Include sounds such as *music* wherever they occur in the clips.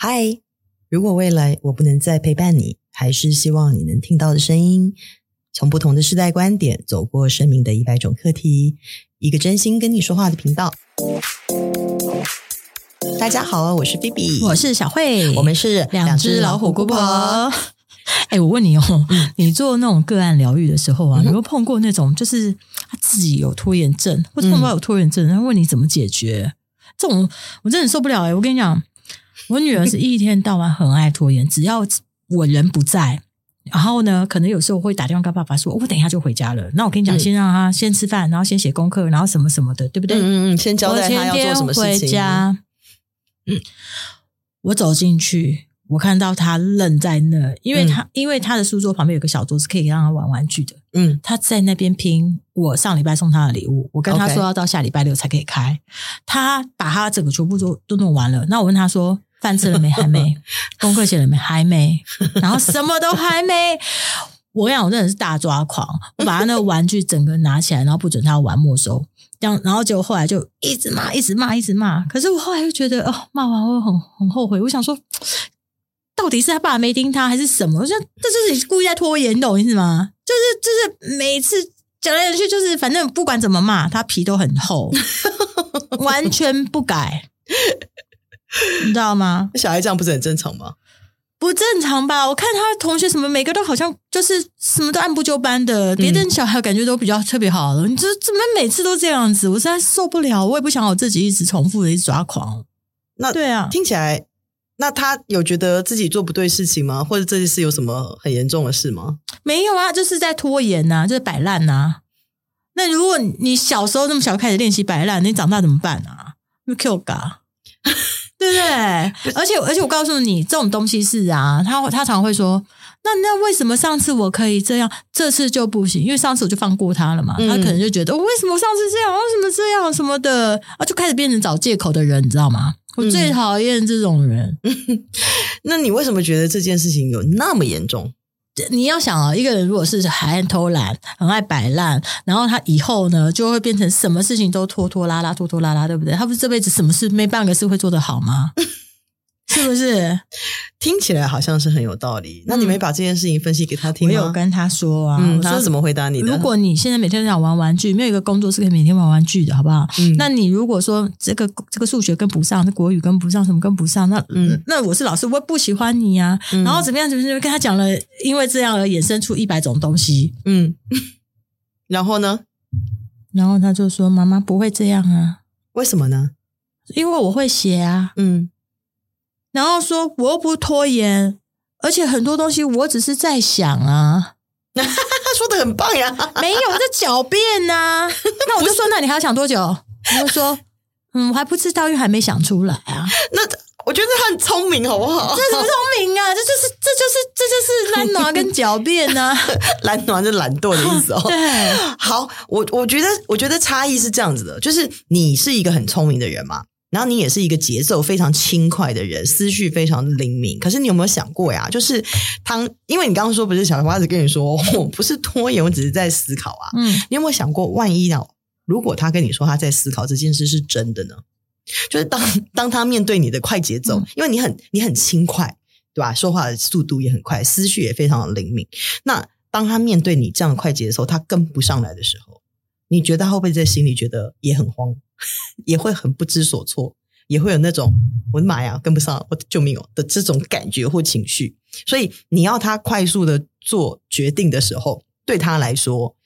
嗨，如果未来我不能再陪伴你，还是希望你能听到的声音，从不同的世代观点，走过生命的一百种课题，一个真心跟你说话的频道。大家好，我是菲比，我是小慧，我们是两只老虎姑婆。*laughs* 哎，我问你哦，你做那种个案疗愈的时候啊，嗯、你有碰过那种就是他自己有拖延症，或者碰到有拖延症，他问你怎么解决？这种我真的受不了哎！我跟你讲，我女儿是一天到晚很爱拖延，只要我人不在，然后呢，可能有时候会打电话跟爸爸说，我等一下就回家了。那我跟你讲，先让他先吃饭，然后先写功课，然后什么什么的，对不对？嗯嗯，先交代他要做什么事情。回家，嗯，我走进去。我看到他愣在那，因为他、嗯、因为他的书桌旁边有个小桌子，可以让他玩玩具的。嗯，他在那边拼我上礼拜送他的礼物。我跟他说要到下礼拜六才可以开。他把他整个全部都都弄完了。那我问他说饭吃了没？还没。*laughs* 功课写了没？还没。然后什么都还没。我跟你讲，我真的是大抓狂。我把他那个玩具整个拿起来，然后不准他玩没收。这样，然后结果后来就一直骂，一直骂，一直骂。可是我后来又觉得，哦，骂完我很很后悔。我想说。到底是他爸没听他还是什么？我觉得这就是你故意在拖延，你懂意思吗？就是就是每次讲来讲去，就是反正不管怎么骂，他皮都很厚，*laughs* 完全不改，*laughs* 你知道吗？小孩这样不是很正常吗？不正常吧？我看他同学什么，每个都好像就是什么都按部就班的，别的小孩感觉都比较特别好了。你这怎么每次都这样子？我实在受不了，我也不想我自己一直重复的一直抓狂。那对啊，听起来。那他有觉得自己做不对事情吗？或者这件事有什么很严重的事吗？没有啊，就是在拖延呐、啊，就是摆烂呐、啊。那如果你小时候那么小开始练习摆烂，你长大怎么办啊？就 Q 嘎，对不对？而且而且我告诉你，这种东西是啊，他他常会说，那那为什么上次我可以这样，这次就不行？因为上次我就放过他了嘛。嗯、他可能就觉得，我为什么上次这样，为什么这样什么的啊，就开始变成找借口的人，你知道吗？我最讨厌这种人。嗯。*laughs* 那你为什么觉得这件事情有那么严重？你要想啊，一个人如果是很爱偷懒、很爱摆烂，然后他以后呢，就会变成什么事情都拖拖拉拉、拖拖拉拉，对不对？他不是这辈子什么事没半个事会做得好吗？是不是？*laughs* 听起来好像是很有道理。那你没把这件事情分析给他听吗？我有跟他说啊，嗯，他怎么回答你的？如果你现在每天都想玩玩具，没有一个工作是可以每天玩玩具的，好不好？嗯，那你如果说这个这个数学跟不上，这国语跟不上，什么跟不上，那嗯，那我是老师，我不喜欢你呀、啊。嗯、然后怎么样？怎么样？跟他讲了，因为这样而衍生出一百种东西。嗯，*laughs* 然后呢？然后他就说：“妈妈不会这样啊，为什么呢？因为我会写啊。”嗯。然后说我又不拖延，而且很多东西我只是在想啊，*laughs* 说的很棒呀，没有在狡辩呐。*laughs* 那我就说，那你还要想多久？我就说，嗯，我还不知道，因为还没想出来啊。那我觉得他很聪明，好不好？这什么聪明啊？这就是这就是这就是 *laughs* 懒惰跟狡辩啊。懒惰是懒惰的意思哦。对，好，我我觉得我觉得差异是这样子的，就是你是一个很聪明的人嘛。然后你也是一个节奏非常轻快的人，思绪非常灵敏。可是你有没有想过呀？就是当因为你刚刚说不是小花子跟你说 *laughs* 我不是拖延，我只是在思考啊。嗯，你有没有想过，万一呢？如果他跟你说他在思考这件事是真的呢？就是当 *laughs* 当他面对你的快节奏，因为你很你很轻快，对吧？说话的速度也很快，思绪也非常的灵敏。那当他面对你这样的快节奏，他跟不上来的时候，你觉得他会不会在心里觉得也很慌？*laughs* 也会很不知所措，也会有那种我的妈呀，跟不上，我的救命哦的这种感觉或情绪。所以你要他快速的做决定的时候，对他来说，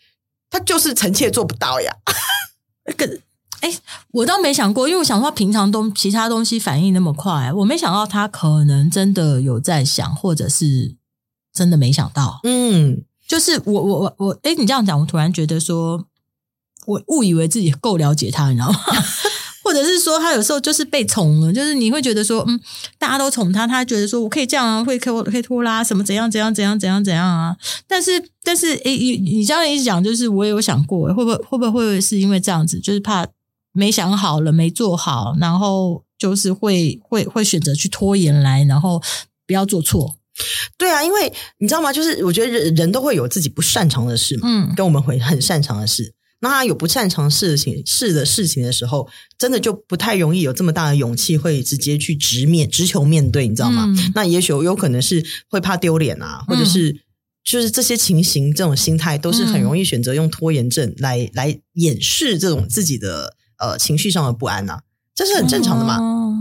他就是臣妾做不到呀。*laughs* 可哎，我倒没想过，因为我想说平常东其他东西反应那么快，我没想到他可能真的有在想，或者是真的没想到。嗯，就是我我我我，哎，你这样讲，我突然觉得说。我误以为自己够了解他，你知道吗？*laughs* 或者是说他有时候就是被宠了，就是你会觉得说，嗯，大家都宠他，他觉得说我可以这样啊，会可我可以拖拉什么怎样怎样怎样怎样怎样啊？但是但是，诶，你你这样一直讲，就是我也有想过，会不会会不会会不会是因为这样子，就是怕没想好了，没做好，然后就是会会会选择去拖延来，然后不要做错。对啊，因为你知道吗？就是我觉得人人都会有自己不擅长的事嘛，嗯，跟我们会很擅长的事。那他有不擅长事情事的事情的时候，真的就不太容易有这么大的勇气，会直接去直面直球面对，你知道吗？嗯、那也许有可能是会怕丢脸啊，或者是就是这些情形，这种心态都是很容易选择用拖延症来来掩饰这种自己的呃情绪上的不安呐、啊，这是很正常的嘛。哦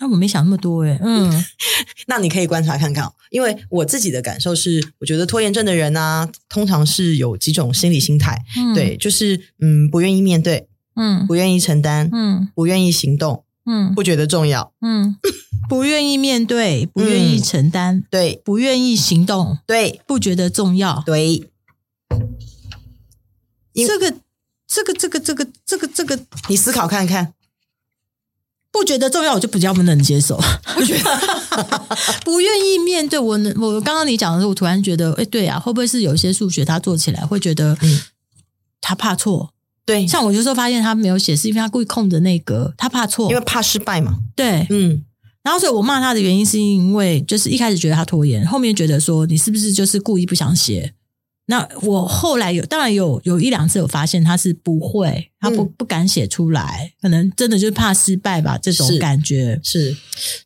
那、啊、我没想那么多诶嗯，*laughs* 那你可以观察看看，因为我自己的感受是，我觉得拖延症的人呢、啊，通常是有几种心理心态，嗯、对，就是嗯，不愿意面对，嗯，不愿意承担，嗯，不愿意行动，嗯，不觉得重要，嗯，*laughs* 不愿意面对，不愿意承担，嗯、对，不愿意行动，对，不觉得重要，对，这个，这个，这个，这个，这个，这个，你思考看看。不觉得重要，我就比较不能接受。不觉得，不愿意面对我。我刚刚你讲的时候，我突然觉得，哎，对啊，会不会是有一些数学他做起来会觉得，他怕错？对，像我有时候发现他没有写，是因为他故意空着那个，他怕错，因为怕失败嘛。对，嗯。然后所以我骂他的原因，是因为就是一开始觉得他拖延，后面觉得说你是不是就是故意不想写？那我后来有，当然有有一两次有发现他是不会，他不、嗯、不敢写出来，可能真的就是怕失败吧，这种感觉。是，是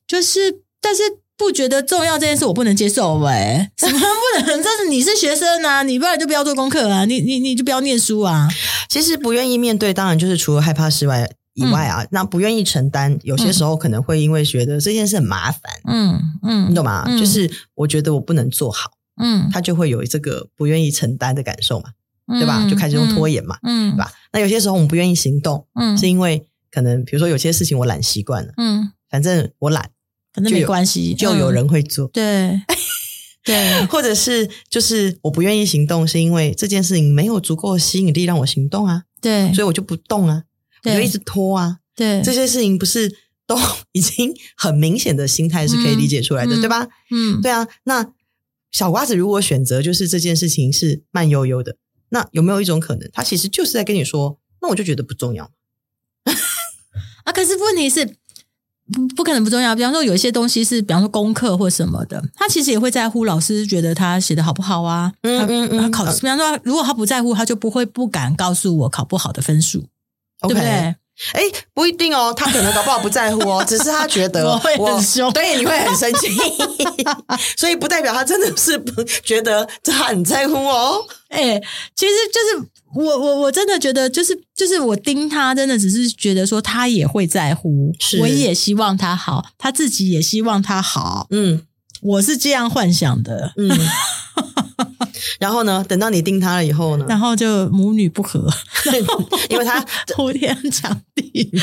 就是，但是不觉得重要这件事我不能接受喂，什么不能？*laughs* 这是你是学生啊，你不然就不要做功课啊，你你你就不要念书啊。其实不愿意面对，当然就是除了害怕失败以外啊，嗯、那不愿意承担，有些时候可能会因为觉得这件事很麻烦，嗯嗯，你懂吗？嗯、就是我觉得我不能做好。嗯，他就会有这个不愿意承担的感受嘛，嗯、对吧？就开始用拖延嘛，嗯，对吧？那有些时候我们不愿意行动，嗯，是因为可能比如说有些事情我懒习惯了，嗯，反正我懒，反正没关系，就有人会做，对，*laughs* 对，或者是就是我不愿意行动，是因为这件事情没有足够的吸引力让我行动啊，对，所以我就不动啊，我就一直拖啊，对，这些事情不是都 *laughs* 已经很明显的心态是可以理解出来的，对吧？嗯，对啊，那。小瓜子如果选择就是这件事情是慢悠悠的，那有没有一种可能，他其实就是在跟你说，那我就觉得不重要 *laughs* 啊？可是问题是不不可能不重要。比方说有一些东西是，比方说功课或什么的，他其实也会在乎老师觉得他写的好不好啊。嗯嗯嗯。他考试，比方说如果他不在乎，他就不会不敢告诉我考不好的分数.对不对？哎，不一定哦，他可能搞不好不在乎哦，只是他觉得我，*laughs* 我会很凶，对，你会很生气，*laughs* 所以不代表他真的是不觉得他很在乎哦。哎，其实就是我我我真的觉得，就是就是我盯他，真的只是觉得说他也会在乎，是我也希望他好，他自己也希望他好，嗯，我是这样幻想的，嗯。*laughs* 然后呢？等到你盯他了以后呢？然后就母女不和，*laughs* 因为他呼天抢地。*laughs*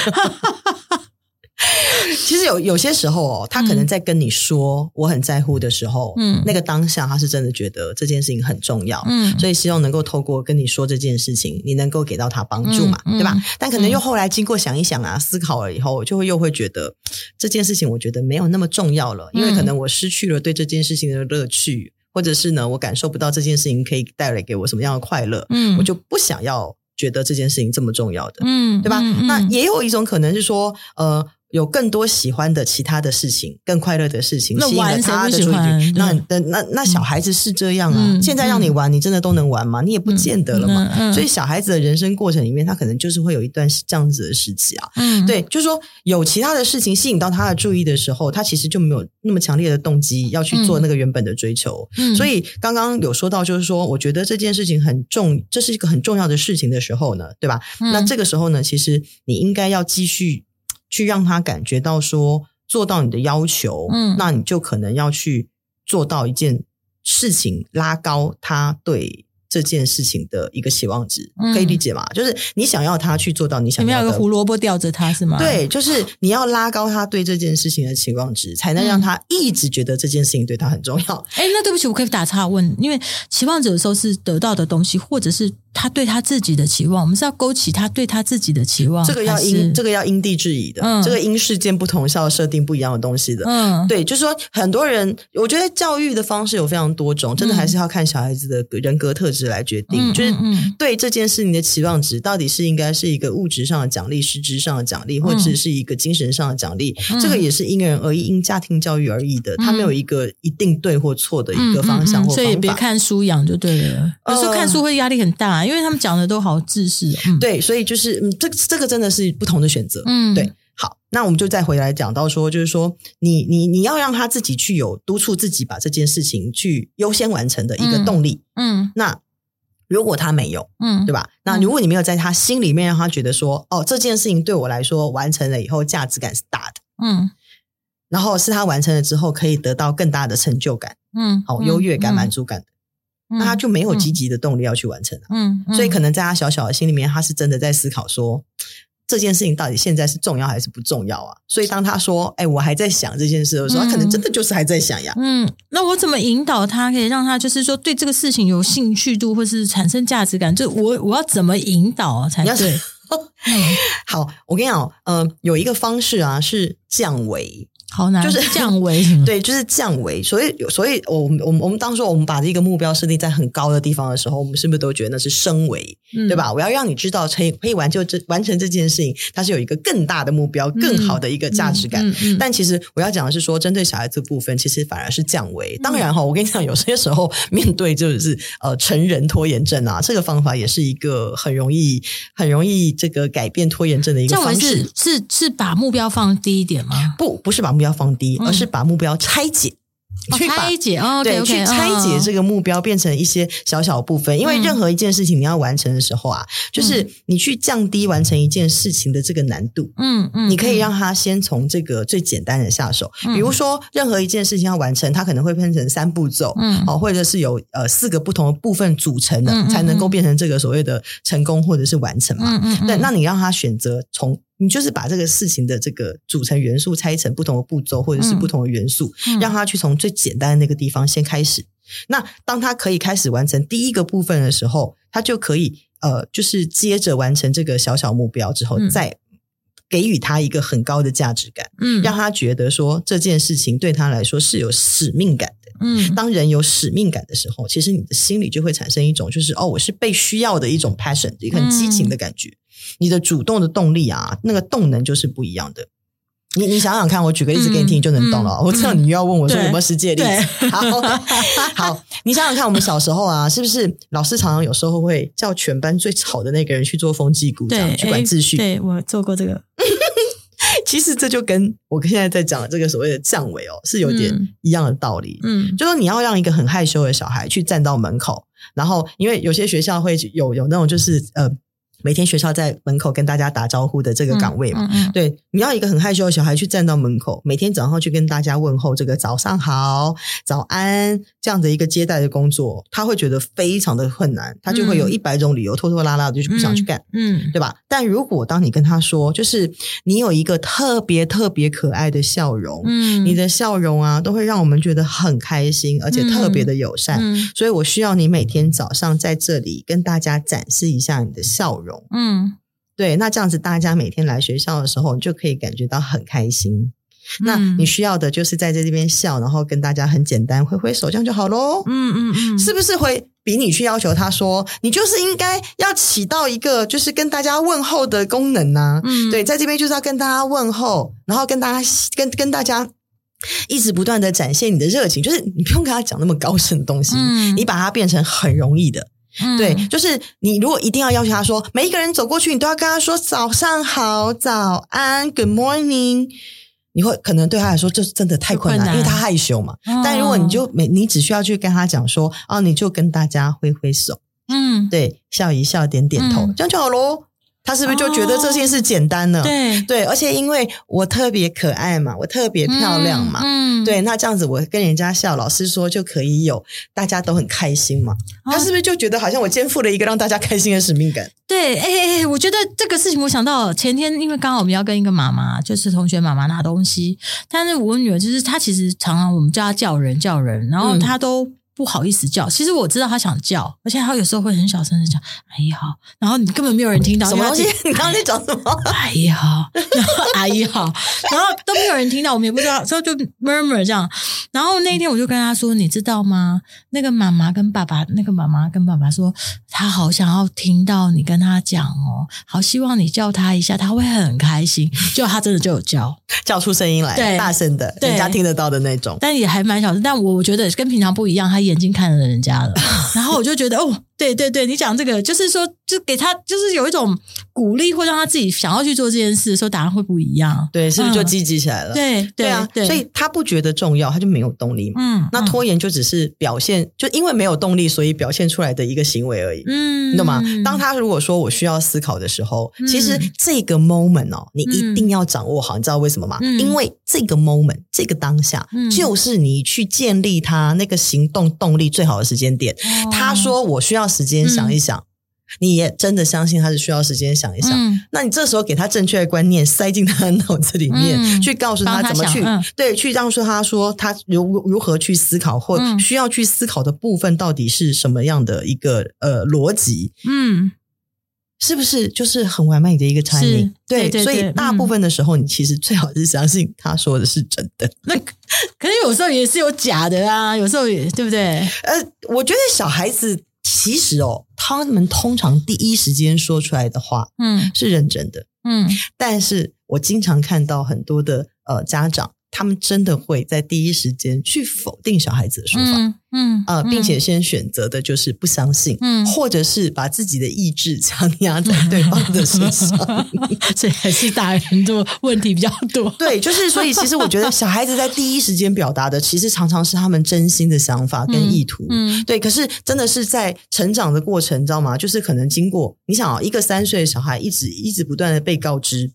其实有有些时候哦，他可能在跟你说我很在乎的时候，嗯，那个当下他是真的觉得这件事情很重要，嗯，所以希望能够透过跟你说这件事情，你能够给到他帮助嘛，嗯、对吧？但可能又后来经过想一想啊，思考了以后，就会又会觉得这件事情我觉得没有那么重要了，因为可能我失去了对这件事情的乐趣。或者是呢，我感受不到这件事情可以带来给我什么样的快乐，嗯，我就不想要觉得这件事情这么重要的，嗯，对吧？嗯嗯、那也有一种可能是说，呃。有更多喜欢的其他的事情，更快乐的事情，吸引了他的注意力。那那那那小孩子是这样啊。嗯、现在让你玩，嗯、你真的都能玩吗？你也不见得了嘛。嗯嗯嗯、所以小孩子的人生过程里面，他可能就是会有一段这样子的时期啊。嗯，对，就是说有其他的事情吸引到他的注意的时候，他其实就没有那么强烈的动机要去做那个原本的追求。嗯，所以刚刚有说到，就是说，我觉得这件事情很重，这是一个很重要的事情的时候呢，对吧？嗯、那这个时候呢，其实你应该要继续。去让他感觉到说做到你的要求，嗯，那你就可能要去做到一件事情，拉高他对这件事情的一个期望值，嗯、可以理解吗？就是你想要他去做到你想要的，有没有个胡萝卜吊着他是吗？对，就是你要拉高他对这件事情的期望值，才能让他一直觉得这件事情对他很重要。哎、嗯，那对不起，我可以打岔问，因为期望值有时候是得到的东西，或者是。他对他自己的期望，我们是要勾起他对他自己的期望。这个要因这个要因地制宜的，嗯、这个因事件不同是要设定不一样的东西的。嗯，对，就是说很多人，我觉得教育的方式有非常多种，真的还是要看小孩子的人格特质来决定。嗯、就是对这件事情的期望值，到底是应该是一个物质上的奖励、实质上的奖励，或者是一个精神上的奖励？嗯、这个也是因人而异，因家庭教育而异的。他没有一个一定对或错的一个方向或方法。所以别看书养就对了。有时候看书会压力很大。嘛，因为他们讲的都好自私。嗯、对，所以就是嗯，这这个真的是不同的选择。嗯，对。好，那我们就再回来讲到说，就是说你你你要让他自己去有督促自己把这件事情去优先完成的一个动力。嗯，嗯那。如果他没有，嗯，对吧？那如果你没有在他心里面让他觉得说，哦，这件事情对我来说完成了以后价值感是大的，嗯，然后是他完成了之后可以得到更大的成就感，嗯，好，优越感、满足感的，那他就没有积极的动力要去完成了，嗯，所以可能在他小小的心里面，他是真的在思考说。这件事情到底现在是重要还是不重要啊？所以当他说“哎，我还在想这件事”的时候，他可能真的就是还在想呀。嗯，那我怎么引导他，可以让他就是说对这个事情有兴趣度，或是产生价值感？就我我要怎么引导才对？*laughs* 好，我跟你讲，呃，有一个方式啊，是降维。好难，就是降维，*laughs* 对，就是降维。所以，所以，我们，我们，我们当初我们把这个目标设定在很高的地方的时候，我们是不是都觉得那是升维，嗯、对吧？我要让你知道，可以可以完就这完成这件事情，它是有一个更大的目标，更好的一个价值感。但其实我要讲的是说，针对小孩子部分，其实反而是降维。当然哈，我跟你讲，有些时候 *laughs* 面对就是呃成人拖延症啊，这个方法也是一个很容易很容易这个改变拖延症的一个方式。是是是把目标放低一点吗？不，不是把目标放低，而是把目标拆解。去拆解哦，对，去拆解这个目标变成一些小小部分，因为任何一件事情你要完成的时候啊，就是你去降低完成一件事情的这个难度，嗯嗯，你可以让他先从这个最简单的下手，比如说任何一件事情要完成，它可能会分成三步骤，嗯，哦，或者是有呃四个不同的部分组成的，才能够变成这个所谓的成功或者是完成嘛，嗯嗯，对，那你让他选择从。你就是把这个事情的这个组成元素拆成不同的步骤，或者是不同的元素，让他去从最简单的那个地方先开始。那当他可以开始完成第一个部分的时候，他就可以呃，就是接着完成这个小小目标之后，嗯、再给予他一个很高的价值感，嗯，让他觉得说这件事情对他来说是有使命感的。嗯，当人有使命感的时候，其实你的心里就会产生一种就是哦，我是被需要的一种 passion，一个很激情的感觉。嗯你的主动的动力啊，那个动能就是不一样的。你你想想看，我举个例子给你听，就能懂了。嗯嗯、我知道你又要问我说有没有实际的例子。好，*laughs* 好，你想想看，我们小时候啊，是不是老师常常有时候会叫全班最吵的那个人去做风纪股长，对去管秩序？对，我做过这个。*laughs* 其实这就跟我现在在讲的这个所谓的降维哦，是有点一样的道理。嗯，就说你要让一个很害羞的小孩去站到门口，然后因为有些学校会有有那种就是呃。每天学校在门口跟大家打招呼的这个岗位嘛，嗯嗯。嗯、对，你要一个很害羞的小孩去站到门口，每天早上去跟大家问候这个早上好、早安这样的一个接待的工作，他会觉得非常的困难，他就会有一百种理由拖拖拉拉的就不想去干，嗯，嗯。对吧？但如果当你跟他说，就是你有一个特别特别可爱的笑容，嗯，你的笑容啊，都会让我们觉得很开心，而且特别的友善，所以我需要你每天早上在这里跟大家展示一下你的笑容。嗯，对，那这样子，大家每天来学校的时候，你就可以感觉到很开心。嗯、那你需要的就是在这边笑，然后跟大家很简单挥挥手，这样就好喽。嗯嗯嗯，是不是会比你去要求他说，你就是应该要起到一个就是跟大家问候的功能呢、啊？嗯，对，在这边就是要跟大家问候，然后跟大家跟跟大家一直不断的展现你的热情，就是你不用跟他讲那么高深的东西，嗯、你把它变成很容易的。嗯、对，就是你如果一定要要求他说，每一个人走过去，你都要跟他说早上好、早安、Good morning，你会可能对他来说这真的太困难，困难。因为他害羞嘛。哦、但如果你就每你只需要去跟他讲说，哦，你就跟大家挥挥手，嗯，对，笑一笑，点点头，嗯、这样就好喽。他是不是就觉得这件事简单了？对对，而且因为我特别可爱嘛，我特别漂亮嘛，嗯，对，那这样子我跟人家笑，老师说就可以有大家都很开心嘛。他是不是就觉得好像我肩负了一个让大家开心的使命感？对，哎哎哎，我觉得这个事情我想到前天，因为刚好我们要跟一个妈妈，就是同学妈妈拿东西，但是我女儿就是她其实常常我们叫她叫人叫人，然后她都。不好意思叫，其实我知道他想叫，而且他有时候会很小声的讲“阿姨好”，然后你根本没有人听到什么东西。*laughs* 你刚刚在讲什么？阿姨好，然 *laughs* 后阿姨好，然后都没有人听到，我们也不知道，所以就 murmur 这样。然后那一天我就跟他说：“你知道吗？那个妈妈跟爸爸，那个妈妈跟爸爸说，他好想要听到你跟他讲哦，好希望你叫他一下，他会很开心。*laughs* ”就他真的就有叫，叫出声音来，对，大声的，人家听得到的那种，但也还蛮小声。但我觉得跟平常不一样，他。眼睛看着人家了，*laughs* 然后我就觉得哦，对对对，你讲这个就是说，就给他就是有一种鼓励，或让他自己想要去做这件事的时候，答案会不一样。对，是不是就积极起来了？嗯、对对啊，对，所以他不觉得重要，他就没有动力嘛。嗯，那拖延就只是表现，就因为没有动力，所以表现出来的一个行为而已。嗯，你懂吗？当他如果说我需要思考的时候，嗯、其实这个 moment 哦，你一定要掌握好。你知道为什么吗？嗯、因为这个 moment，这个当下，嗯、就是你去建立他那个行动动力最好的时间点。哦、他说我需要时间想一想。嗯你也真的相信他是需要时间想一想？嗯、那你这时候给他正确的观念塞进他的脑子里面，嗯、去告诉他怎么去，嗯、对，去让说他说他如如何去思考，或需要去思考的部分到底是什么样的一个呃逻辑？嗯，是不是就是很完美的一个对对对，所以大部分的时候，你其实最好是相信他说的是真的。那 *laughs* 可是有时候也是有假的啊，有时候也对不对？呃，我觉得小孩子。其实哦，他们通常第一时间说出来的话，嗯，是认真的，嗯。但是我经常看到很多的呃家长。他们真的会在第一时间去否定小孩子的说法，嗯，嗯呃，并且先选择的就是不相信，嗯，或者是把自己的意志强压在对方的身上，*laughs* 所以还是大人的问题比较多。*laughs* 对，就是所以，其实我觉得小孩子在第一时间表达的，其实常常是他们真心的想法跟意图，嗯，嗯对。可是真的是在成长的过程，你知道吗？就是可能经过，你想啊，一个三岁的小孩一直一直不断的被告知。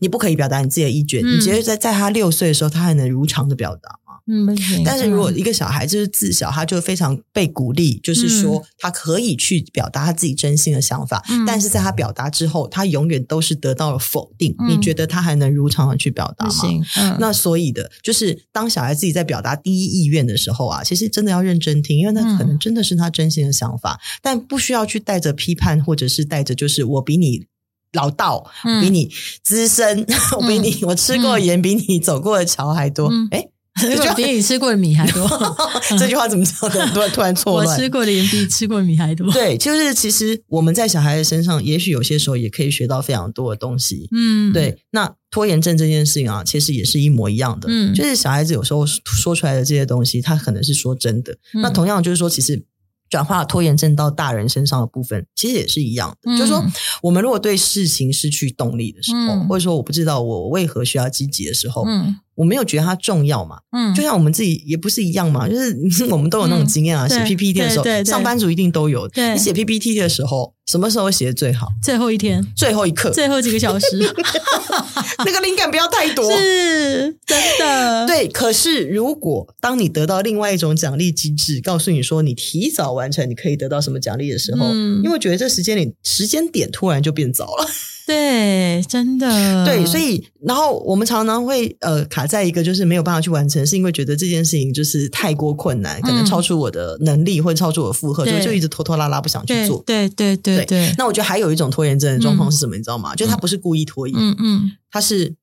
你不可以表达你自己的意见，嗯、你觉得在在他六岁的时候，他还能如常的表达吗？嗯，但是如果一个小孩就是自小，他就非常被鼓励，嗯、就是说他可以去表达他自己真心的想法，嗯、但是在他表达之后，他永远都是得到了否定。嗯、你觉得他还能如常的去表达吗？嗯、那所以的，就是当小孩自己在表达第一意愿的时候啊，其实真的要认真听，因为那可能真的是他真心的想法，嗯、但不需要去带着批判，或者是带着就是我比你。老道，比你资深，我 *laughs* 比你我吃过盐比你走过的桥还多。哎，*laughs* 这句话比你吃过的米还多。*laughs* 这句话怎么讲的？突然突然错乱。我吃过的盐比吃过的米还多。对，就是其实我们在小孩的身上，也许有些时候也可以学到非常多的东西。嗯，对。那拖延症这件事情啊，其实也是一模一样的。嗯，就是小孩子有时候说出来的这些东西，他可能是说真的。那同样就是说，其实。转化拖延症到大人身上的部分，其实也是一样的。嗯、就是说，我们如果对事情失去动力的时候，嗯、或者说我不知道我为何需要积极的时候，嗯。我没有觉得它重要嘛，嗯，就像我们自己也不是一样嘛，就是 *laughs* 我们都有那种经验啊，写 PPT 的时候，上班族一定都有。你写 PPT 的时候，什么时候写的最好？最后一天，最后一刻，最后几个小时，*laughs* 那个灵感不要太多，*laughs* 是真的。对，可是如果当你得到另外一种奖励机制，告诉你说你提早完成，你可以得到什么奖励的时候，嗯，因为觉得这时间里时间点突然就变早了。对，真的。*laughs* 对，所以然后我们常常会呃卡在一个就是没有办法去完成，是因为觉得这件事情就是太过困难，可能超出我的能力或者超出我的负荷，就就一直拖拖拉拉不想去做。对对对对。那我觉得还有一种拖延症的状况是什么？你知道吗？就是他不是故意拖延，嗯嗯，他是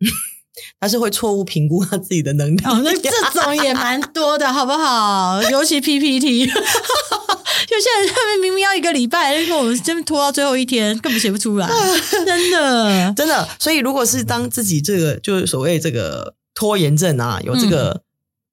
*laughs* 他是会错误评估他自己的能力。哦，那这种也蛮多的，好不好？*laughs* 尤其 PPT。就现在，他们明明要一个礼拜，结果我们真的拖到最后一天，根本写不出来，*laughs* 真的，真的。所以，如果是当自己这个就是所谓这个拖延症啊，有这个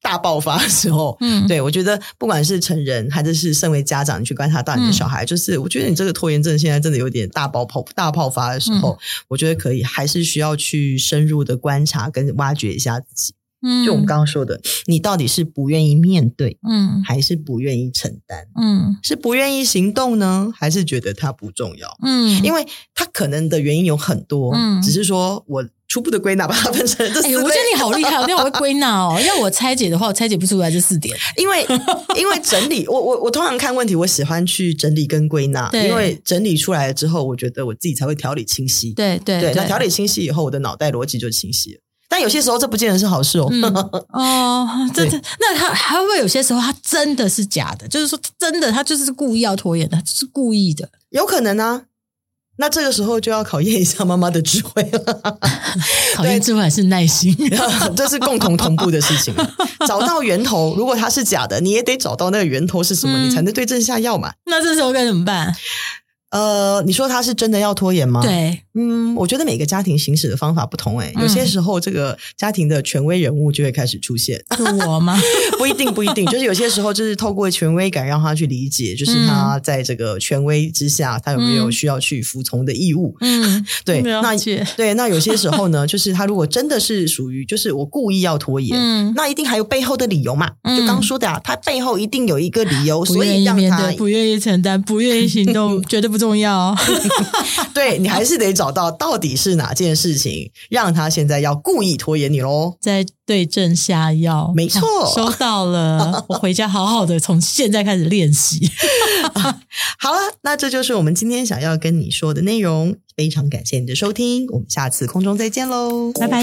大爆发的时候，嗯，对，我觉得不管是成人还是是身为家长，你去观察到你的小孩，嗯、就是我觉得你这个拖延症现在真的有点大爆泡、大爆发的时候，嗯、我觉得可以还是需要去深入的观察跟挖掘一下自己。嗯，就我们刚刚说的，你到底是不愿意面对，嗯，还是不愿意承担，嗯，是不愿意行动呢，还是觉得它不重要？嗯，因为它可能的原因有很多，嗯，只是说我初步的归纳把它分成这四点。哎，我觉得你好厉害，因为我会归纳哦。要我拆解的话，我拆解不出来这四点。*laughs* 因为 *laughs* 因为整理，我我我通常看问题，我喜欢去整理跟归纳，对因为整理出来了之后，我觉得我自己才会条理清晰。对对对，那条理清晰以后，我的脑袋逻辑就清晰了。但有些时候这不见得是好事哦。嗯、*laughs* 哦，这这那他还会不会有些时候他真的是假的？就是说真的，他就是故意要拖延的，他就是故意的。有可能啊。那这个时候就要考验一下妈妈的智慧了。*laughs* 考验智慧还是耐心？*laughs* 这是共同同步的事情。找到源头，如果它是假的，你也得找到那个源头是什么，嗯、你才能对症下药嘛。那这时候该怎么办？呃，你说他是真的要拖延吗？对。嗯，我觉得每个家庭行使的方法不同诶、欸嗯、有些时候这个家庭的权威人物就会开始出现。是我吗？*laughs* 不一定，不一定，就是有些时候就是透过权威感让他去理解，就是他在这个权威之下，嗯、他有没有需要去服从的义务。嗯，对，那对，那有些时候呢，就是他如果真的是属于，就是我故意要拖延，嗯，那一定还有背后的理由嘛。嗯、就刚说的啊，他背后一定有一个理由，所以让他不愿意承担，不愿意行动，*laughs* 绝对不重要。*laughs* 对，你还是得找到到底是哪件事情让他现在要故意拖延你喽？在对症下药，没错，收到了。我回家好好的从现在开始练习。*laughs* 好了，那这就是我们今天想要跟你说的内容。非常感谢你的收听，我们下次空中再见喽，拜拜。